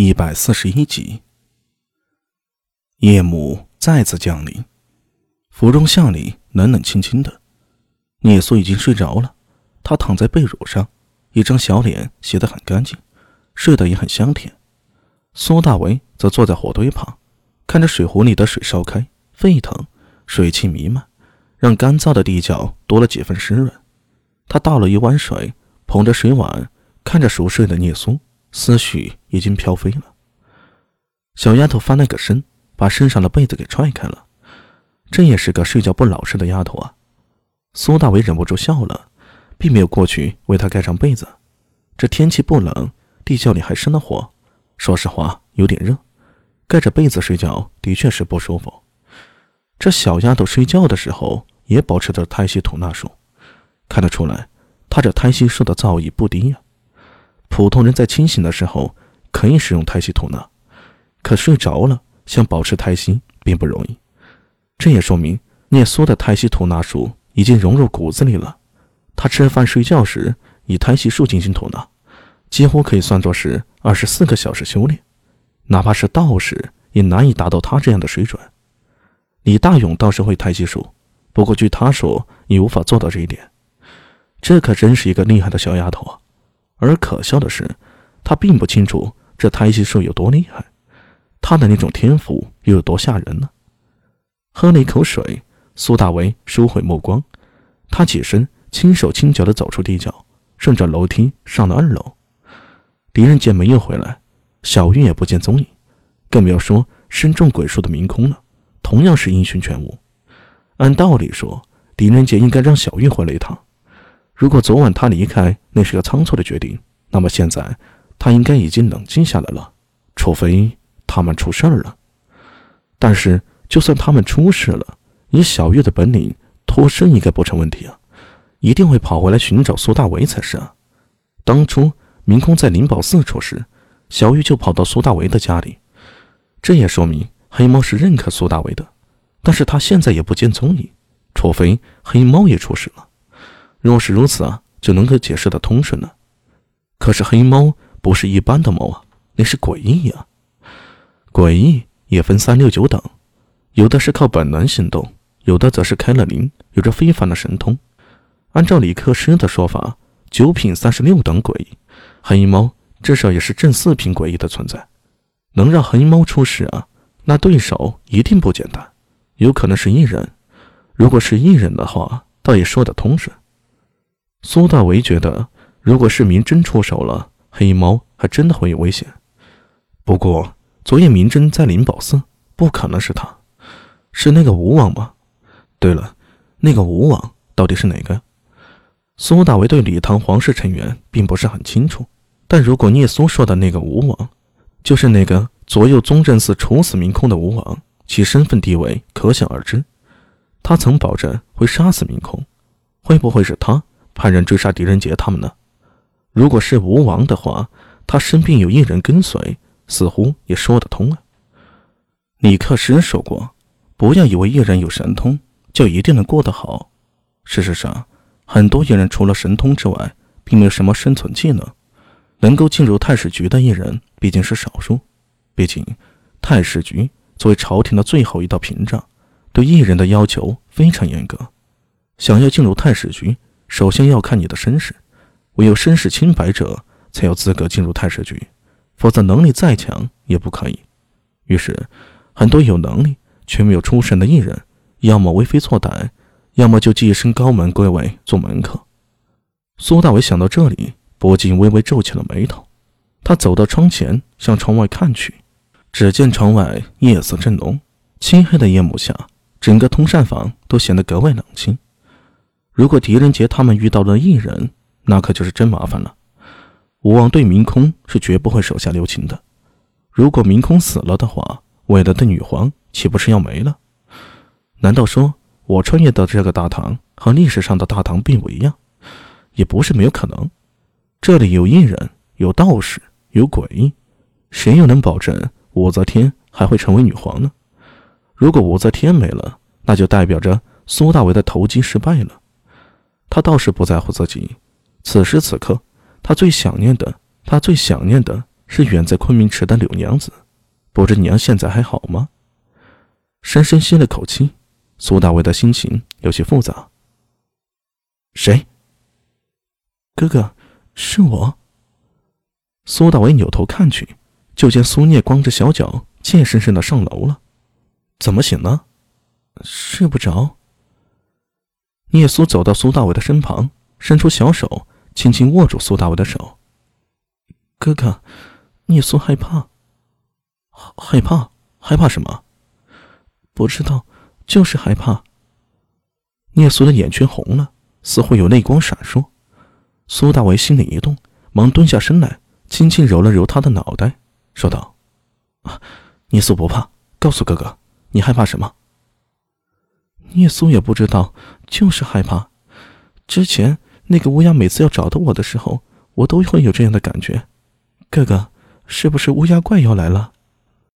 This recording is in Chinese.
一百四十一集，夜幕再次降临，芙蓉巷里冷冷清清的，聂苏已经睡着了。他躺在被褥上，一张小脸洗得很干净，睡得也很香甜。苏大为则坐在火堆旁，看着水壶里的水烧开，沸腾，水汽弥漫，让干燥的地角多了几分湿润。他倒了一碗水，捧着水碗，看着熟睡的聂苏。思绪已经飘飞了。小丫头翻了个身，把身上的被子给踹开了。这也是个睡觉不老实的丫头啊！苏大伟忍不住笑了，并没有过去为她盖上被子。这天气不冷，地窖里还生了火，说实话有点热，盖着被子睡觉的确是不舒服。这小丫头睡觉的时候也保持着胎息吐纳术，看得出来，她这胎息术的造诣不低呀。普通人在清醒的时候可以使用胎息吐纳，可睡着了想保持胎息并不容易。这也说明聂苏的胎息吐纳术已经融入骨子里了。他吃饭睡觉时以胎息术进行吐纳，几乎可以算作是二十四个小时修炼。哪怕是道士也难以达到他这样的水准。李大勇倒是会胎息术，不过据他说也无法做到这一点。这可真是一个厉害的小丫头啊！而可笑的是，他并不清楚这胎息术有多厉害，他的那种天赋又有多吓人呢？喝了一口水，苏大为收回目光，他起身，轻手轻脚地走出地窖，顺着楼梯上了二楼。狄仁杰没有回来，小玉也不见踪影，更不要说身中鬼术的明空了，同样是音讯全无。按道理说，狄仁杰应该让小玉回来一趟。如果昨晚他离开那是个仓促的决定，那么现在他应该已经冷静下来了，除非他们出事儿了。但是就算他们出事了，以小月的本领脱身应该不成问题啊，一定会跑回来寻找苏大为才是啊。当初明空在灵宝寺出事，小玉就跑到苏大为的家里，这也说明黑猫是认可苏大为的。但是他现在也不见踪影，除非黑猫也出事了。若是如此啊，就能够解释的通顺了。可是黑猫不是一般的猫啊，那是诡异呀。诡异也分三六九等，有的是靠本能行动，有的则是开了灵，有着非凡的神通。按照李克师的说法，九品三十六等诡异，黑猫至少也是正四品诡异的存在。能让黑猫出世啊，那对手一定不简单，有可能是异人。如果是异人的话，倒也说得通顺。苏大为觉得，如果是明真出手了，黑猫还真的会有危险。不过，昨夜明真在灵宝寺，不可能是他，是那个吴王吗？对了，那个吴王到底是哪个？苏大为对李唐皇室成员并不是很清楚，但如果聂苏说的那个吴王，就是那个左右宗正寺处死明空的吴王，其身份地位可想而知。他曾保证会杀死明空，会不会是他？派人追杀狄仁杰他们呢？如果是吴王的话，他身边有一人跟随，似乎也说得通啊。李克师说过，不要以为一人有神通就一定能过得好。事实上，很多艺人除了神通之外，并没有什么生存技能。能够进入太史局的艺人毕竟是少数。毕竟，太史局作为朝廷的最后一道屏障，对艺人的要求非常严格。想要进入太史局，首先要看你的身世，唯有身世清白者才有资格进入太史局，否则能力再强也不可以。于是，很多有能力却没有出身的艺人，要么为非作歹，要么就寄身高门贵位做门客。苏大伟想到这里，不禁微微皱起了眉头。他走到窗前，向窗外看去，只见窗外夜色正浓，漆黑的夜幕下，整个通膳房都显得格外冷清。如果狄仁杰他们遇到了异人，那可就是真麻烦了。吴王对明空是绝不会手下留情的。如果明空死了的话，未来的女皇岂不是要没了？难道说我穿越到这个大唐和历史上的大唐并不一样？也不是没有可能。这里有异人，有道士，有鬼，谁又能保证武则天还会成为女皇呢？如果武则天没了，那就代表着苏大为的投机失败了。他倒是不在乎自己，此时此刻，他最想念的，他最想念的是远在昆明池的柳娘子，不知娘现在还好吗？深深吸了口气，苏大伟的心情有些复杂。谁？哥哥，是我。苏大伟扭头看去，就见苏聂光着小脚，怯生生的上楼了。怎么醒了？睡不着。聂苏走到苏大伟的身旁，伸出小手，轻轻握住苏大伟的手。哥哥，聂苏害怕。害怕？害怕什么？不知道，就是害怕。聂苏的眼圈红了，似乎有泪光闪烁。苏大伟心里一动，忙蹲下身来，轻轻揉了揉他的脑袋，说道：“啊，聂苏不怕，告诉哥哥，你害怕什么？”聂苏也不知道，就是害怕。之前那个乌鸦每次要找到我的时候，我都会有这样的感觉。哥哥，是不是乌鸦怪要来了？